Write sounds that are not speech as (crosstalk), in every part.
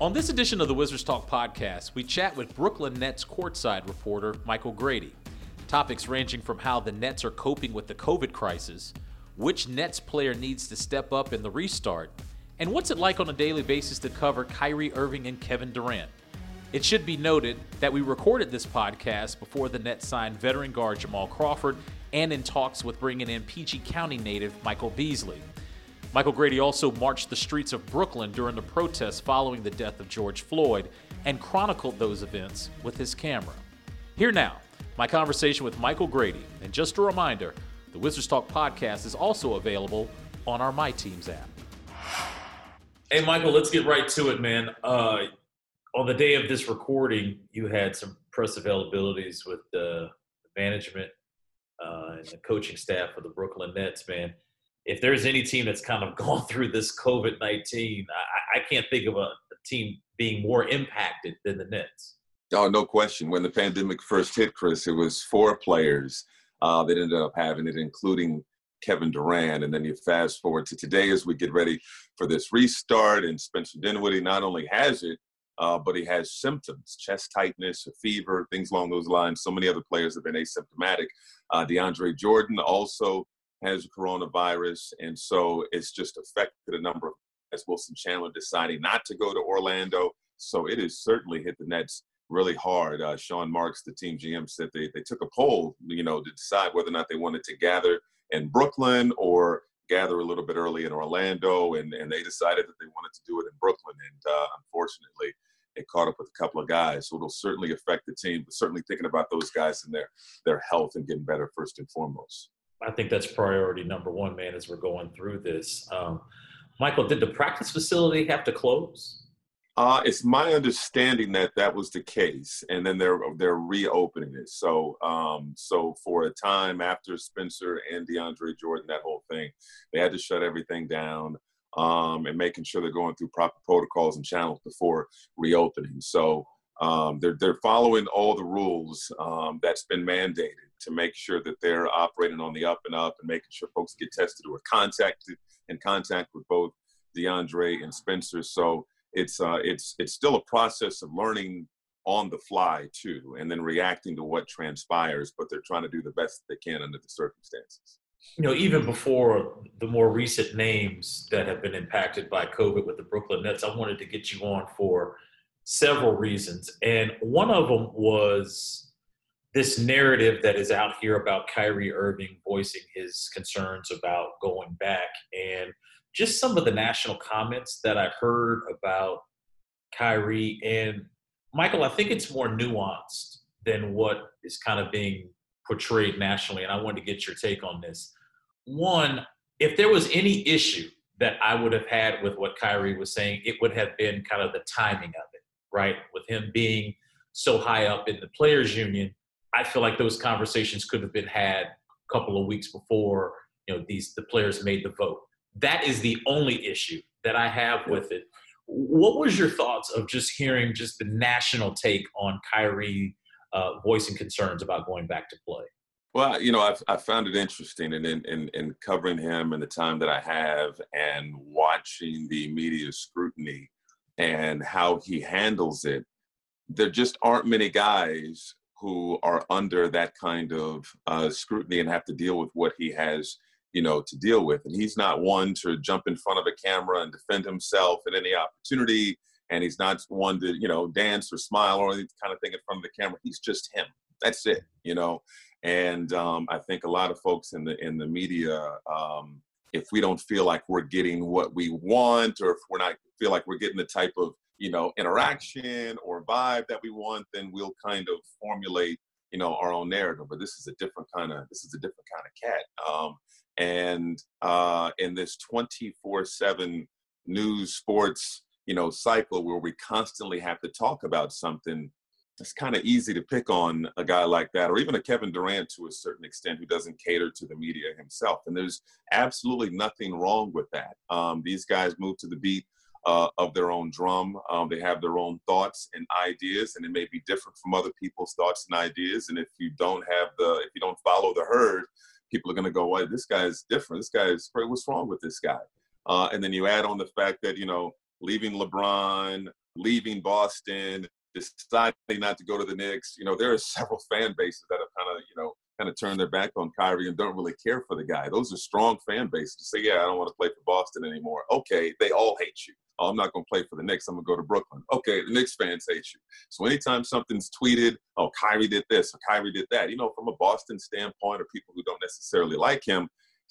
On this edition of the Wizards Talk podcast, we chat with Brooklyn Nets courtside reporter Michael Grady. Topics ranging from how the Nets are coping with the COVID crisis, which Nets player needs to step up in the restart, and what's it like on a daily basis to cover Kyrie Irving and Kevin Durant. It should be noted that we recorded this podcast before the Nets signed veteran guard Jamal Crawford and in talks with bringing in PG County native Michael Beasley. Michael Grady also marched the streets of Brooklyn during the protests following the death of George Floyd and chronicled those events with his camera. Here now, my conversation with Michael Grady. And just a reminder, the Wizards Talk podcast is also available on our My Teams app. Hey, Michael, let's get right to it, man. Uh, on the day of this recording, you had some press availabilities with the management uh, and the coaching staff of the Brooklyn Nets, man if there's any team that's kind of (laughs) gone through this COVID 19, I, I, can't think of a, a, team being more impacted than the Nets. Oh, no question. When the pandemic first hit, Chris, it was four players uh, that ended up having it, including Kevin Durant. And then you fast forward to today as we get ready for this restart, and Spencer Dinwiddie not only has it, uh, but he has symptoms, chest tightness, a fever, things along those lines. So many other players have been asymptomatic. Uh, DeAndre Jordan also has coronavirus, and so it's just affected a number of as Wilson Chandler deciding not to go to Orlando. So it has certainly hit the Nets really hard. Uh, Sean Marks, the team GM, said they, they took a poll, you know, to decide whether or not they wanted to gather in Brooklyn or gather a little bit early in Orlando, and, and they decided that they wanted to do it in Brooklyn. And uh, unfortunately, it caught up with a couple of guys. So it'll certainly affect the team, but certainly thinking about those guys and their, their health and getting better first and foremost. I think that's priority number one, man, as we're going through this. Um, Michael, did the practice facility have to close? Uh, it's my understanding that that was the case, and then they're they're reopening it. So, um, so for a time after Spencer and DeAndre Jordan, that whole thing, they had to shut everything down um, and making sure they're going through proper protocols and channels before reopening. So, um, they're they're following all the rules um, that's been mandated to make sure that they're operating on the up and up and making sure folks get tested or contacted in contact with both DeAndre and Spencer. So it's uh, it's it's still a process of learning on the fly too, and then reacting to what transpires. But they're trying to do the best they can under the circumstances. You know, even before the more recent names that have been impacted by COVID with the Brooklyn Nets, I wanted to get you on for several reasons, and one of them was this narrative that is out here about Kyrie Irving voicing his concerns about going back and just some of the national comments that I heard about Kyrie and Michael, I think it's more nuanced than what is kind of being portrayed nationally. And I wanted to get your take on this. One, if there was any issue that I would have had with what Kyrie was saying, it would have been kind of the timing of it, right? With him being so high up in the players' union I feel like those conversations could have been had a couple of weeks before you know these the players made the vote. That is the only issue that I have with it. What was your thoughts of just hearing just the national take on Kyrie uh, voicing concerns about going back to play. Well, you know, I've, I found it interesting in, in, in covering him and the time that I have and watching the media scrutiny and how he handles it. There just aren't many guys who are under that kind of uh, scrutiny and have to deal with what he has, you know, to deal with. And he's not one to jump in front of a camera and defend himself at any opportunity. And he's not one to, you know, dance or smile or any kind of thing in front of the camera. He's just him. That's it, you know. And um, I think a lot of folks in the in the media, um, if we don't feel like we're getting what we want, or if we're not feel like we're getting the type of you know interaction or vibe that we want, then we'll kind of formulate you know our own narrative. But this is a different kind of this is a different kind of cat. Um, and uh, in this 24/7 news sports you know cycle where we constantly have to talk about something it's kind of easy to pick on a guy like that, or even a Kevin Durant to a certain extent who doesn't cater to the media himself. And there's absolutely nothing wrong with that. Um, these guys move to the beat uh, of their own drum. Um, they have their own thoughts and ideas, and it may be different from other people's thoughts and ideas. And if you don't have the, if you don't follow the herd, people are going to go, "Well, this guy is different. This guy is great. what's wrong with this guy?" Uh, and then you add on the fact that you know, leaving LeBron, leaving Boston, deciding not to go to the Knicks. You know, there are several fan bases that have kind of, you know, kind of turned their back on Kyrie and don't really care for the guy. Those are strong fan bases to say, yeah, I don't want to play for Boston anymore. Okay, they all hate you. Oh, I'm not going to play for the Knicks. I'm going to go to Brooklyn. Okay, the Knicks fans hate you. So anytime something's tweeted, oh, Kyrie did this or Kyrie did that, you know, from a Boston standpoint or people who don't necessarily like him,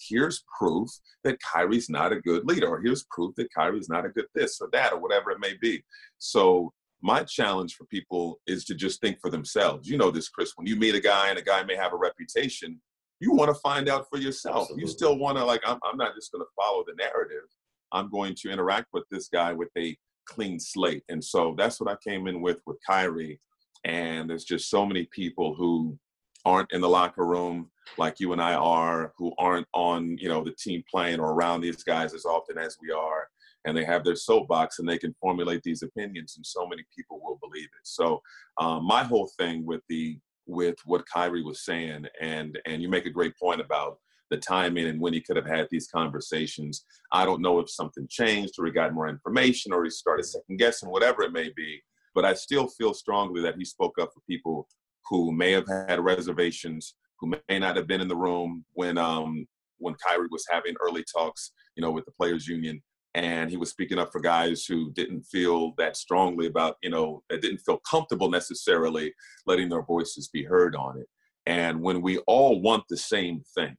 here's proof that Kyrie's not a good leader, or here's proof that Kyrie's not a good this or that, or whatever it may be. So my challenge for people is to just think for themselves. You know this, Chris. When you meet a guy and a guy may have a reputation, you want to find out for yourself. Absolutely. You still want to like. I'm, I'm not just going to follow the narrative. I'm going to interact with this guy with a clean slate, and so that's what I came in with with Kyrie. And there's just so many people who aren't in the locker room like you and I are, who aren't on you know the team playing or around these guys as often as we are and they have their soapbox and they can formulate these opinions and so many people will believe it. So um, my whole thing with the with what Kyrie was saying and and you make a great point about the timing and when he could have had these conversations. I don't know if something changed or he got more information or he started second guessing whatever it may be but i still feel strongly that he spoke up for people who may have had reservations who may not have been in the room when um when Kyrie was having early talks, you know, with the players union and he was speaking up for guys who didn't feel that strongly about you know that didn't feel comfortable necessarily letting their voices be heard on it. And when we all want the same thing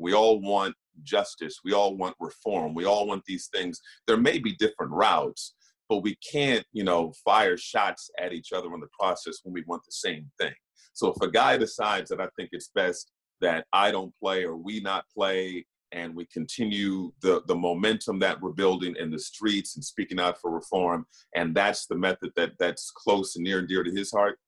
we all want justice we all want reform we all want these things there may be different routes but we can't you know fire shots at each other in the process when we want the same thing. So if a guy decides that i think it's best that i don't play or we not play and we continue the, the momentum that we're building in the streets and speaking out for reform, and that's the method that that's close and near and dear to his heart,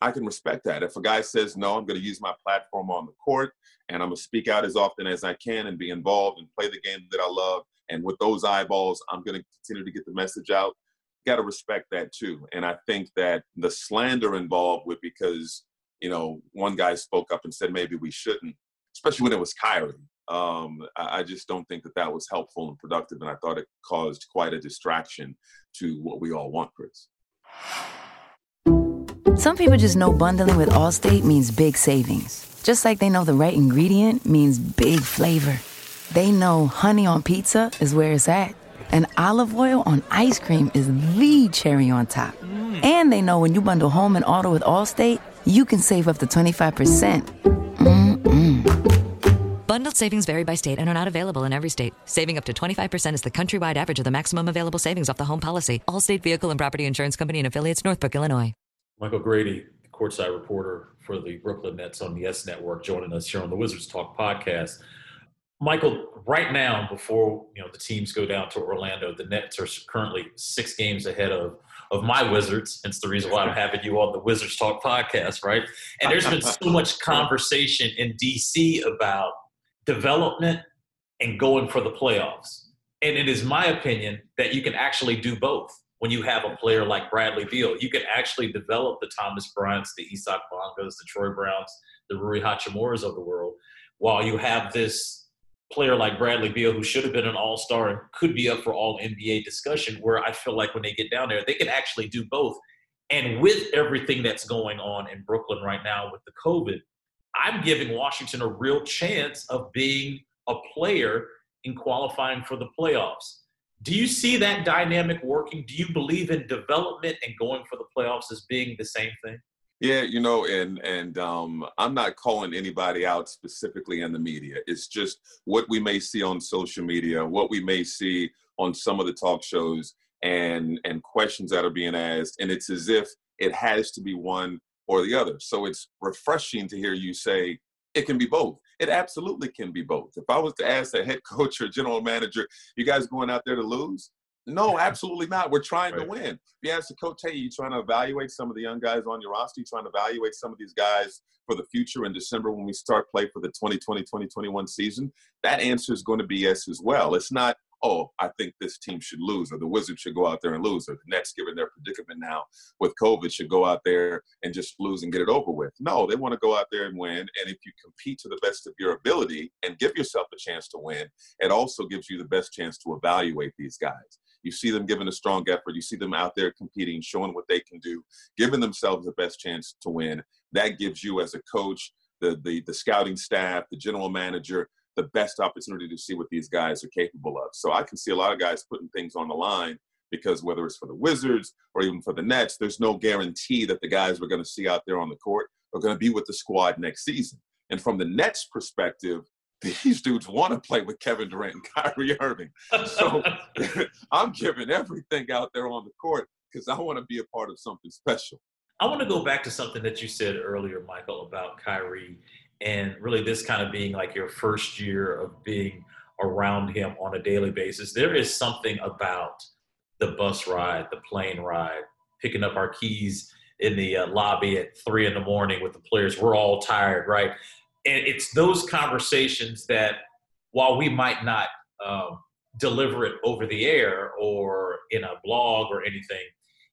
I can respect that. If a guy says, no, I'm going to use my platform on the court and I'm going to speak out as often as I can and be involved and play the game that I love, and with those eyeballs, I'm going to continue to get the message out, got to respect that too. And I think that the slander involved with because, you know, one guy spoke up and said maybe we shouldn't, especially when it was Kyrie um, I, I just don't think that that was helpful and productive, and I thought it caused quite a distraction to what we all want, Chris. Some people just know bundling with Allstate means big savings, just like they know the right ingredient means big flavor. They know honey on pizza is where it's at, and olive oil on ice cream is the cherry on top. Mm. And they know when you bundle home and auto with Allstate, you can save up to 25%. Bundled savings vary by state and are not available in every state. Saving up to 25% is the countrywide average of the maximum available savings off the home policy. Allstate Vehicle and Property Insurance Company and affiliates, Northbrook, Illinois. Michael Grady, courtside reporter for the Brooklyn Nets on the YES Network, joining us here on the Wizards Talk podcast. Michael, right now, before you know the teams go down to Orlando, the Nets are currently six games ahead of of my Wizards. Hence the reason why I'm having you on the Wizards Talk podcast, right? And there's been so much conversation in DC about development and going for the playoffs. And it is my opinion that you can actually do both. when you have a player like Bradley Beal. You can actually develop the Thomas Bryants, the Isaac Bongas, the Troy Browns, the Rui Hachimuras of the world, while you have this player like Bradley Beal, who should have been an all star and could be up for all NBA discussion, where I feel like when they get down there, they can actually do both. And with everything that's going on in Brooklyn right now with the COVID, I'm giving Washington a real chance of being a player in qualifying for the playoffs. Do you see that dynamic working? Do you believe in development and going for the playoffs as being the same thing? Yeah, you know, and and um, I'm not calling anybody out specifically in the media. It's just what we may see on social media, what we may see on some of the talk shows, and and questions that are being asked, and it's as if it has to be one or the other. So it's refreshing to hear you say it can be both. It absolutely can be both. If I was to ask a head (laughs) coach or general manager, you guys going out there to lose? No, (laughs) absolutely not. We're trying right. to win. If you ask the coach, hey, you trying to evaluate some of the young guys on your roster? You trying to evaluate some of these guys for the future in December when we start play for the 2020-2021 season? That answer is going to be yes as well. It's not, oh, I think this team should lose, or the Wizards should go out there and lose, or the Nets, given their predicament now with COVID, should go out there and just lose and get it over with. No, they want to go out there and win. And if you compete to the best of your ability and give yourself a chance to win, it also gives you the best chance to evaluate these guys. You see them giving a strong effort. You see them out there competing, showing what they can do, giving themselves the best chance to win. That gives you, as a coach, the, the, the scouting staff, the general manager, the best opportunity to see what these guys are capable of. So I can see a lot of guys putting things on the line because whether it's for the Wizards or even for the Nets, there's no guarantee that the guys we're going to see out there on the court are going to be with the squad next season. And from the Nets' perspective, (laughs) these dudes want to play with Kevin Durant and Kyrie Irving. So (laughs) (laughs) I'm giving everything out there on the court because I want to be a part of something special. I want to go back to something that you said earlier, Michael, about Kyrie and really this kind of being like your first year of being around him on a daily basis. There is something about the bus ride, the plane ride, picking up our keys in the uh, lobby at three in the morning with the players. We're all tired, right? And it's those conversations that, while we might not um, deliver it over the air or in a blog or anything,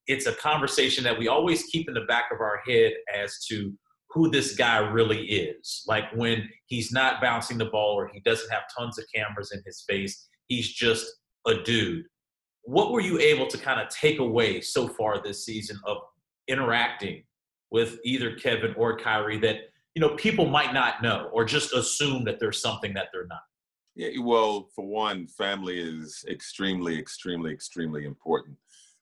it's a conversation that we always keep in the back of our head as to who this guy really is. Like when he's not bouncing the ball or he doesn't have tons of cameras in his face, he's just a dude. What were you able to kind of take away so far this season of interacting with either Kevin or Kyrie that you know people might not know or just assume that there's something that they're not? Yeah, well, for one, family is extremely, extremely, extremely important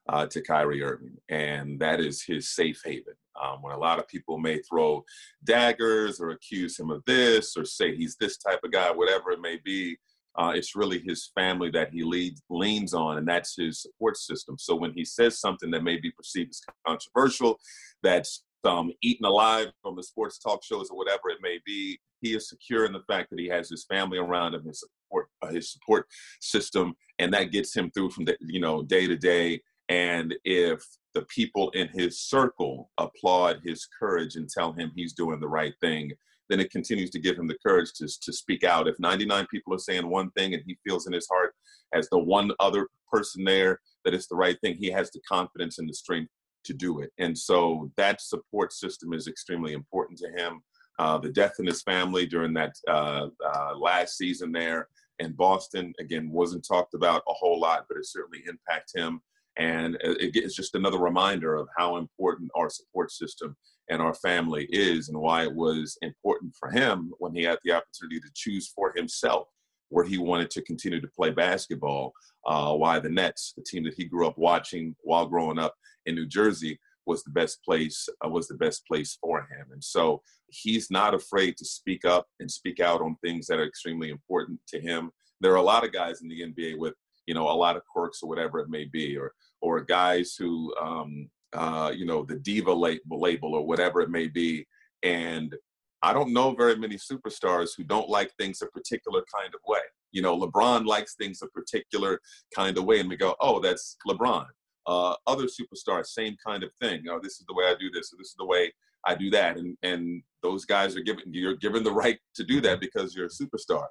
uh, to Kyrie Irving, and that is his safe haven. Um, when a lot of people may throw daggers or accuse him of this or say he's this type of guy, whatever it may be, uh, it's really his family that he leans on, and that's his support system. So when he says something that may be perceived as controversial, that's um, eaten alive from the sports talk shows or whatever it may be, he is secure in the fact that he has his family around him, his support, uh, his support system, and that gets him through from the, you know day to day and if the people in his circle applaud his courage and tell him he's doing the right thing, then it continues to give him the courage to, to speak out. If 99 people are saying one thing and he feels in his heart as the one other person there that it's the right thing, he has the confidence and the strength to do it. And so that support system is extremely important to him. Uh, the death in his family during that uh, uh, last season there in Boston, again, wasn't talked about a whole lot, but it certainly impacted him. And it's just another reminder of how important our support system and our family is and why it was important for him when he had the opportunity to choose for himself where he wanted to continue to play basketball. Uh, why the Nets, the team that he grew up watching while growing up in New Jersey, was the best place uh, was the best place for him. And so he's not afraid to speak up and speak out on things that are extremely important to him. There are a lot of guys in the NBA with you know, a lot of quirks or whatever it may be, or or guys who, um, uh, you know, the diva label, or whatever it may be. And I don't know very many superstars who don't like things a particular kind of way. You know, LeBron likes things a particular kind of way, and we go, oh, that's LeBron. Uh, other superstars, same kind of thing. Oh, this is the way I do this, or this is the way I do that, and and those guys are given you're given the right to do that because you're a superstar.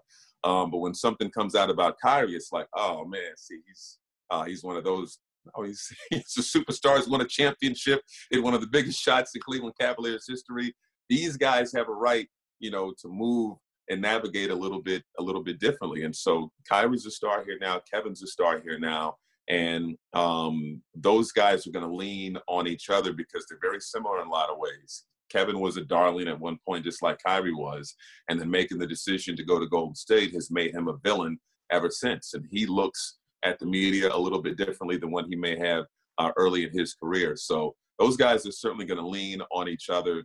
Um, but when something comes out about Kyrie, it's like, oh man, see, he's uh, he's one of those Oh, he's, (laughs) he's a superstar. He's won a championship in one of the biggest shots in Cleveland Cavaliers history. These guys have a right, you know, to move and navigate a little bit, a little bit differently. And so Kyrie's a star here now. Kevin's a star here now. And um, those guys are going to lean on each other because they're very similar in a lot of ways. Kevin was a darling at one point, just like Kyrie was, and then making the decision to go to Golden State has made him a villain ever since. And he looks at the media a little bit differently than what he may have uh, early in his career. So those guys are certainly going to lean on each other.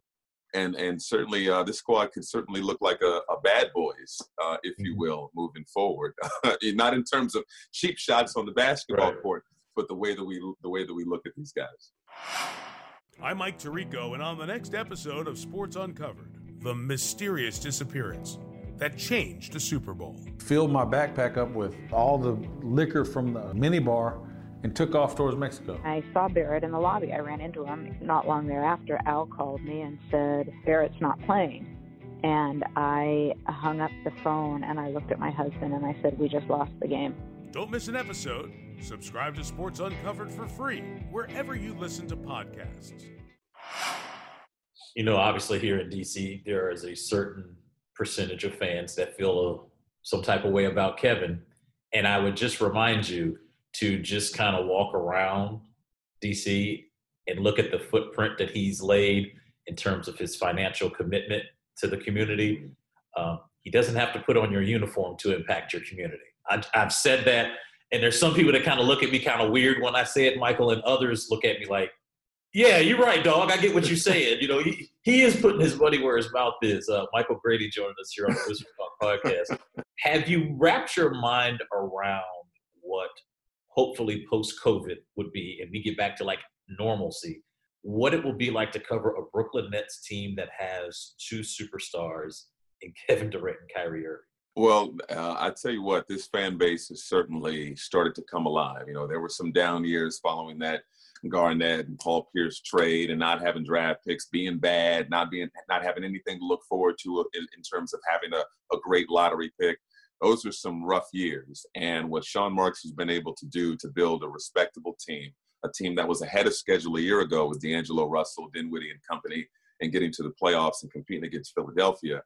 And, and certainly uh, this squad could certainly look like a, a bad boys, uh, if you mm-hmm. will, moving forward. (laughs) Not in terms of cheap shots on the basketball right. court, but the way that we the way that we look at these guys. I'm Mike Tirico, and on the next episode of Sports Uncovered, the mysterious disappearance that changed the Super Bowl. Filled my backpack up with all the liquor from the minibar and took off towards Mexico. I saw Barret in the lobby. I ran into him. Not long thereafter, Al called me and said, Barret's not playing. And I hung up the phone and I looked at my husband and I said, We just lost the game. Don't miss an episode. Subscribe to Sports Uncovered for free wherever you listen to podcasts. You know, obviously here in DC, there is a certain percentage of fans that feel some type of way about Kevin. And I would just remind you to just kind of walk around DC and look at the footprint that he's laid in terms of his financial commitment to the community. Um, he doesn't have to put on your uniform to impact your community. I, I've said that, and there's some people that kind of look at me kind of weird when I say it, Michael, and others look at me like, yeah, you're right, dog. I get what you're saying. You know, he, he is putting his money where his mouth is. Uh, Michael Grady joined us here on the Wizard Talk podcast. Have you wrapped your mind around what hopefully post COVID would be, and we get back to like normalcy? What it will be like to cover a Brooklyn Nets team that has two superstars in Kevin Durant and Kyrie Irving? Well, uh, I tell you what, this fan base has certainly started to come alive. You know, there were some down years following that Garnett and Paul Pierce trade and not having draft picks, being bad, not being not having anything to look forward to in, in terms of having a, a great lottery pick. Those are some rough years. And what Sean Marks has been able to do to build a respectable team, a team that was ahead of schedule a year ago with D'Angelo Russell, Dinwiddie and company, and getting to the playoffs and competing against Philadelphia,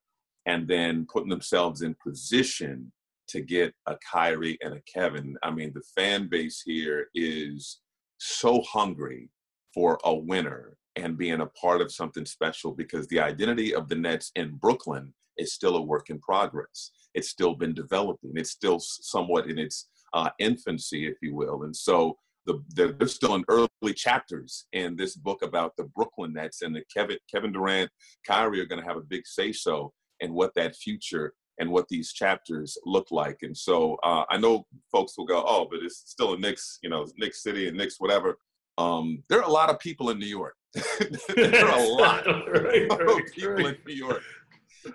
and then putting themselves in position to get a Kyrie and a Kevin. I mean, the fan base here is so hungry for a winner and being a part of something special because the identity of the Nets in Brooklyn is still a work in progress. It's still been developing. It's still somewhat in its uh, infancy, if you will. And so the, the, they're still in early chapters in this book about the Brooklyn Nets and the Kevin, Kevin Durant, Kyrie are going to have a big say so in what that future and what these chapters look like. And so uh, I know folks will go, oh, but it's still a Knicks, you know, Knicks City and Knicks whatever. Um, there are a lot of people in New York. (laughs) there are a (laughs) lot right, of right, people right. in New York.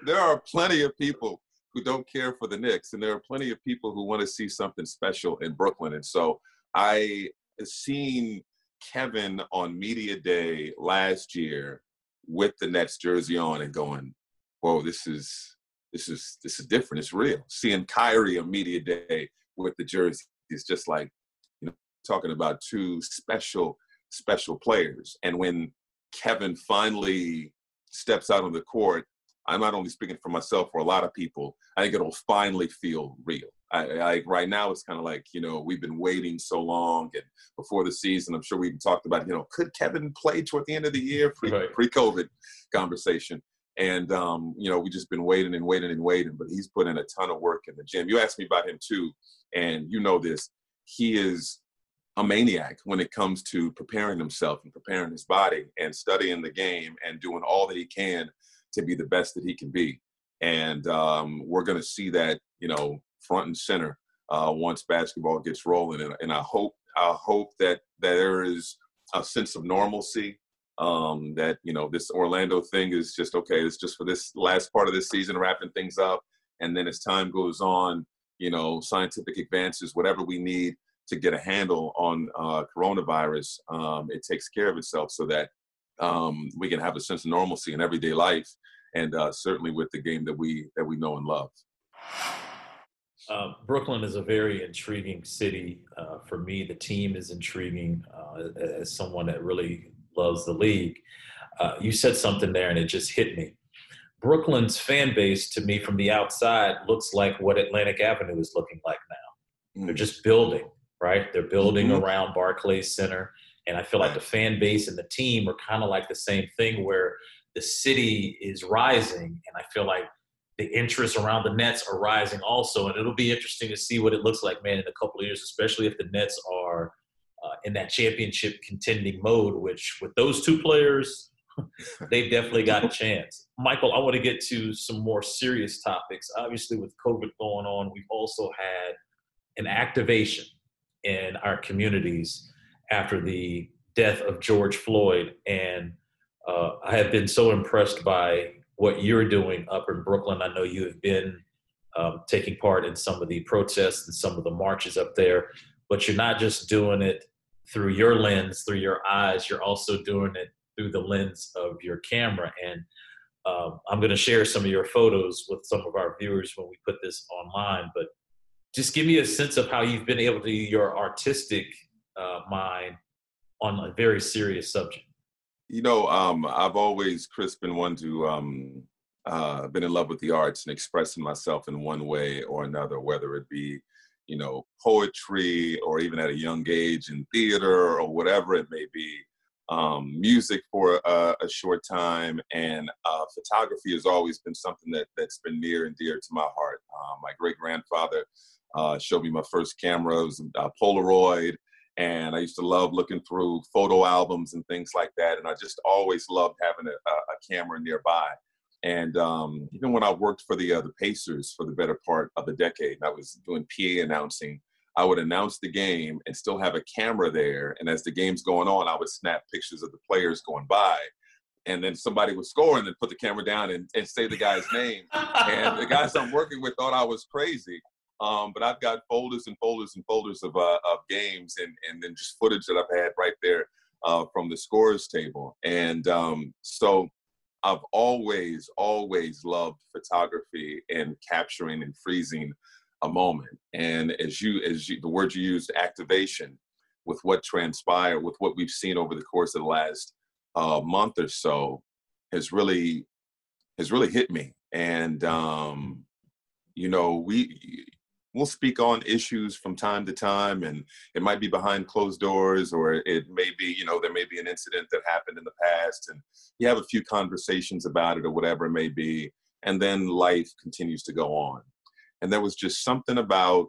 There are plenty of people who don't care for the Knicks, and there are plenty of people who want to see something special in Brooklyn. And so I seen Kevin on media day last year with the Nets jersey on and going, "Whoa, this is this is this is different. It's real. Seeing Kyrie on media day with the jersey is just like you know talking about two special special players. And when Kevin finally steps out on the court, I'm not only speaking for myself for a lot of people. I think it'll finally feel real. I, I right now it's kind of like you know we've been waiting so long, and before the season, I'm sure we even talked about you know could Kevin play toward the end of the year pre right. pre COVID conversation. And um, you know, we just been waiting and waiting and waiting, but he's put in a ton of work in the gym. You asked me about him too, and you know this. He is a maniac when it comes to preparing himself and preparing his body and studying the game and doing all that he can to be the best that he can be. And um, we're going to see that, you know, front and center uh, once basketball gets rolling. And, and I hope, I hope that, that there is a sense of normalcy um, that you know this Orlando thing is just okay. It's just for this last part of this season, wrapping things up, and then as time goes on, you know, scientific advances, whatever we need to get a handle on uh, coronavirus, um, it takes care of itself so that um, we can have a sense of normalcy in everyday life, and uh, certainly with the game that we that we know and love. Uh, Brooklyn is a very intriguing city uh, for me. The team is intriguing uh, as someone that really loves the league. Uh, you said something there, and it just hit me. Brooklyn's fan base, to me, from the outside, looks like what Atlantic Avenue is looking like now. Mm. They're just building, right? They're building mm-hmm. around Barclays Center, and I feel like the fan base and the team are kind of like the same thing, where the city is rising, and I feel like the interest around the Nets are rising also, and it'll be interesting to see what it looks like, man, in a couple of years, especially if the Nets are uh, in that championship contending mode. Which, with those two players, (laughs) they've definitely got a chance. Michael, I want to get to some more serious topics. Obviously, with COVID going on, we've also had an activation in our communities after the death of George Floyd, and uh, I have been so impressed by what you're doing up in Brooklyn. I know you have been um, taking part in some of the protests and some of the marches up there, but you're not just doing it through your lens, through your eyes, you're also doing it through the lens of your camera. And um, I'm going to share some of your photos with some of our viewers when we put this online. But just give me a sense of how you've been able to use your artistic uh, mind on a very serious subject. You know, um, I've always, Chris, been one to um, uh, been in love with the arts and expressing myself in one way or another, whether it be, you know, poetry or even at a young age in theater or whatever it may be. Um, music for a, a, short time, and uh, photography has always been something that that's been near and dear to my heart. Uh, my great grandfather uh, showed me my first camera. It was a Polaroid and I used to love looking through photo albums and things like that. And I just always loved having a, a camera nearby. And um, even when I worked for the uh, the Pacers for the better part of a decade, I was doing PA announcing. I would announce the game and still have a camera there. And as the game's going on, I would snap pictures of the players going by. And then somebody would score and then put the camera down and, and say the guy's name. and the guys I'm working with thought I was crazy. Um, but I've got folders and folders and folders of, uh, of games and, and then just footage that I've had right there uh, from the scores table. And um, so I've always, always loved photography and capturing and freezing a moment. And as you, as you, the word you used, activation, with what transpired, with what we've seen over the course of the last uh, month or so, has really, has really hit me. And um, you know, we we'll speak on issues from time to time and it might be behind closed doors or it may be you know there may be an incident that happened in the past and you have a few conversations about it or whatever it may be and then life continues to go on. And there was just something about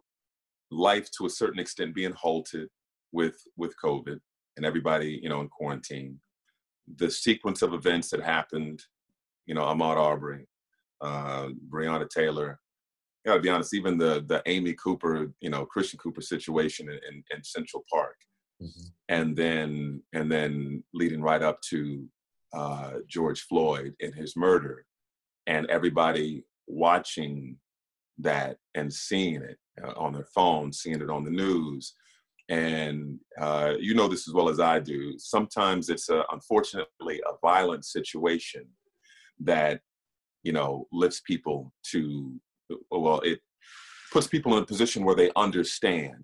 life to a certain extent being halted with with covid and everybody you know in quarantine. The sequence of events that happened you know ahmaud arbery uh, breonna taylor you know, to be honest, even the the Amy Cooper, you know, Christian Cooper situation in, in, in Central Park, mm-hmm. and then and then leading right up to uh, George Floyd and his murder, and everybody watching that and seeing it uh, on their phone, seeing it on the news, and uh, you know this as well as I do. Sometimes it's a, unfortunately a violent situation that you know lifts people to well, it puts people in a position where they understand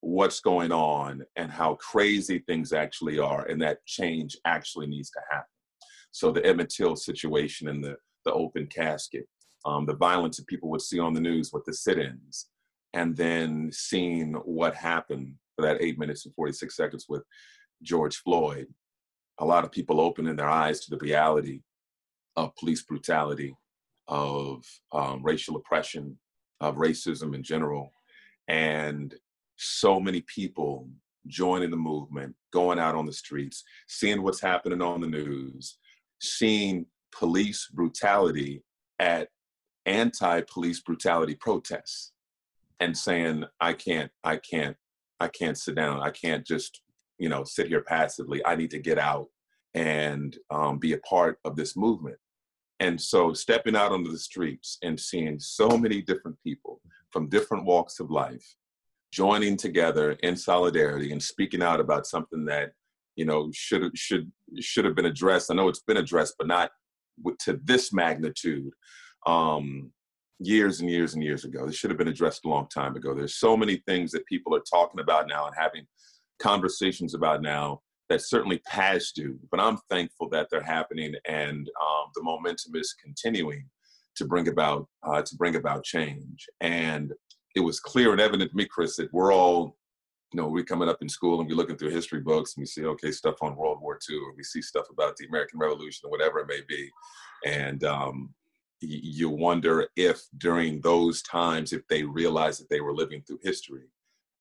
what's going on and how crazy things actually are, and that change actually needs to happen. So the Emmett Till situation and the the open casket, um, the violence that people would see on the news with the sit-ins, and then seeing what happened for that eight minutes and 46 seconds with George Floyd, a lot of people opening their eyes to the reality of police brutality of um, racial oppression, of racism in general, and so many people joining the movement, going out on the streets, seeing what's happening on the news, seeing police brutality at anti-police brutality protests and saying i can't i can't i can't sit down. I can't just you know sit here passively. I need to get out and um, be a part of this movement and so stepping out onto the streets and seeing so many different people from different walks of life joining together in solidarity and speaking out about something that you know should should should have been addressed. I know it's been addressed, but not to this magnitude. Um, years and years and years ago. This should have been addressed a long time ago. There's so many things that people are talking about now and having conversations about now that certainly past due, but I'm thankful that they're happening and um, the momentum is continuing to bring about uh, to bring about change. And it was clear and evident to me, Chris, that we're all, you know, we're coming up in school and we're looking through history books and we see okay stuff on World War II or we see stuff about the American Revolution or whatever it may be, and um, you wonder if during those times if they realized that they were living through history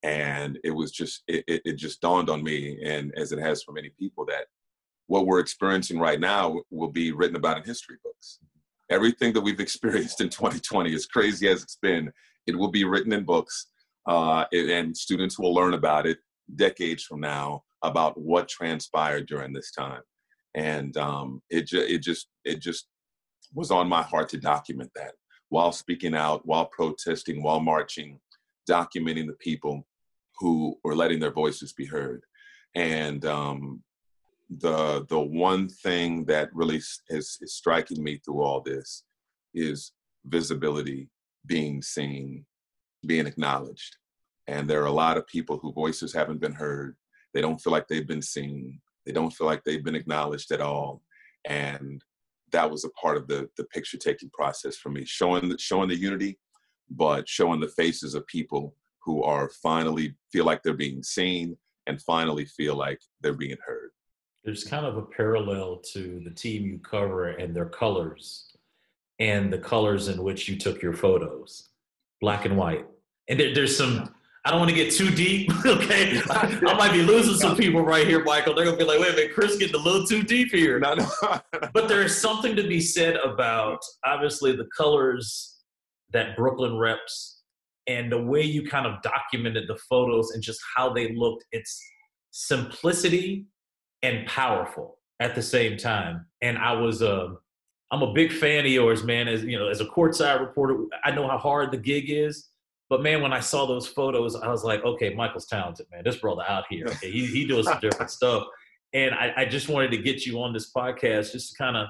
and it was just it, it, it just dawned on me and as it has for many people that what we're experiencing right now will be written about in history books. Everything that we've experienced in 2020 as crazy as it's been it will be written in books uh, and students will learn about it decades from now about what transpired during this time. And um, it, ju- it just it just was on my heart to document that while speaking out while protesting while marching documenting the people who were letting their voices be heard. And um, the the one thing that really is, is striking me through all this is visibility, being seen, being acknowledged. And there are a lot of people whose voices haven't been heard. They don't feel like they've been seen. They don't feel like they've been acknowledged at all. And that was a part of the the picture taking process for me, showing the, showing the unity, but showing the faces of people who are finally feel like they're being seen and finally feel like they're being heard. There's kind of a parallel to the team you cover and their colors and the colors in which you took your photos, black and white. And there, there's some, I don't want to get too deep, (laughs) okay? I, I, might be losing some people right here, Michael. They're going to be like, wait a minute, Chris getting a little too deep here. No, no. (laughs) but there is something to be said about, obviously, the colors that Brooklyn reps and the way you kind of documented the photos and just how they looked it's simplicity and powerful at the same time. And i was uh, i'm a big fan of yours man. As you know as a courtside reporter i know how hard the gig is but man when i saw those photos i was like okay michael's talented man. This brother out here okay he, he doing some different (laughs) stuff. And I, I just wanted to get you on this podcast just to kind of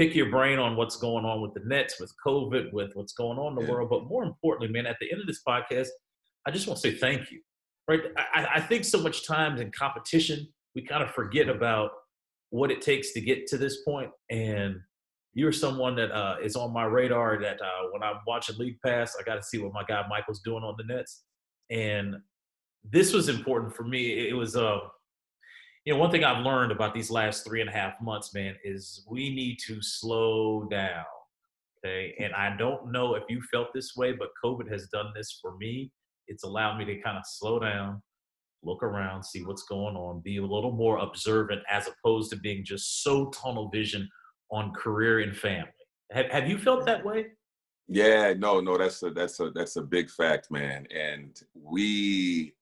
pick your brain on what's going on with the Nets, with COVID, with what's going on in the yeah. world. But more importantly, man, at the end of this podcast, I just want to say thank you. Right? I, I think so much times in competition, we kind of forget about what it takes to get to this point. And you're someone that uh, is on my radar that uh, when I'm watching League Pass, I got to see what my guy Michael's doing on the Nets. And this was important for me. It was uh, you know, one thing I've learned about these last three and a half months, man, is we need to slow down. Okay. And I don't know if you felt this way, but COVID has done this for me. It's allowed me to kind of slow down, look around, see what's going on, be a little more observant as opposed to being just so tunnel vision on career and family. Have, have you felt that way? Yeah, no, no, that's a that's a that's a big fact, man. And we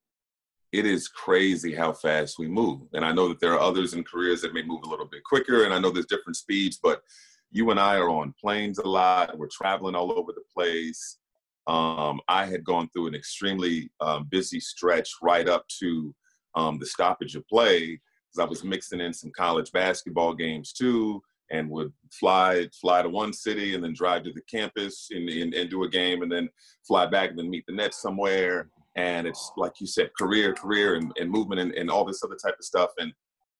it is crazy how fast we move. And I know that there are others in careers that may move a little bit quicker, and I know there's different speeds, but you and I are on planes a lot. We're traveling all over the place. Um, I had gone through an extremely um, busy stretch right up to um, the stoppage of play because I was mixing in some college basketball games too, and would fly fly to one city and then drive to the campus and, and, and do a game, and then fly back and then meet the Nets somewhere and it's like you said career career and, and movement and, and all this other type of stuff and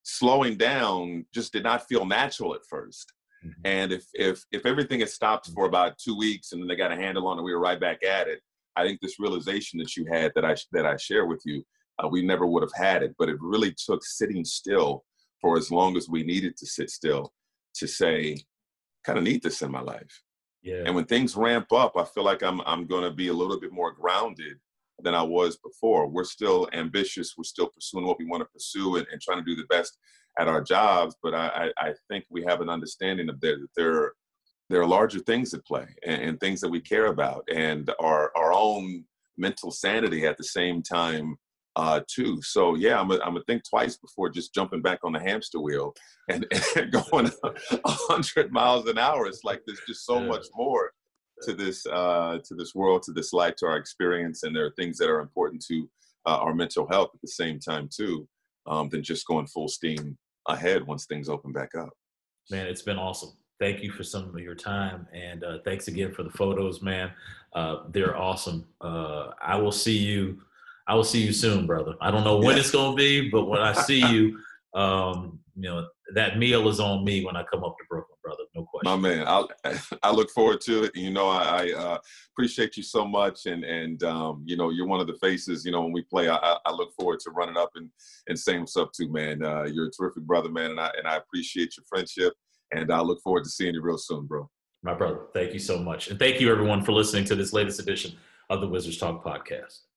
slowing down just did not feel natural at 1st mm-hmm. and if if if everything had stopped for about two weeks and then they got a handle on it we were right back at it i think this realization that you had that i that i share with you uh, we never would have had it but it really took sitting still for as long as we needed to sit still to say kind of need this in my life yeah. And when things ramp up, I feel like I'm I'm going to be a little bit more grounded than I was before. We're still ambitious. We're still pursuing what we want to pursue and, and trying to do the best at our jobs. But I, I, I think we have an understanding of that, that there, there are larger things at play and, and, things that we care about and our, our own mental sanity at the same time uh, too. So yeah, I'm gonna think twice before just jumping back on the hamster wheel and, (laughs) and going hundred miles an hour. It's like there's just so yeah. much more to this uh, to this world, to this life, to our experience, and there are things that are important to uh, our mental health at the same time too, um, than just going full steam ahead once things open back up. Man, it's been awesome. thank you for some of your time, and uh, thanks again for the photos, man. Uh, they're awesome. Uh, I will see you. I will see you soon, brother. I don't know when yeah. it's gonna be, but when I see (laughs) you, um, you know, that meal is on me when I come up to Brooklyn, brother. My man, I (laughs) I look forward to it. You know, I, I uh, appreciate you so much, and and um, you know, you're one of the faces. You know, when we play, I, I look forward to running up and and saying what's up to man. Uh, you're a terrific brother, man, and I and I appreciate your friendship, and I look forward to seeing you real soon, bro. My brother, thank you so much, and thank you everyone for listening to this latest edition of the Wizards Talk podcast.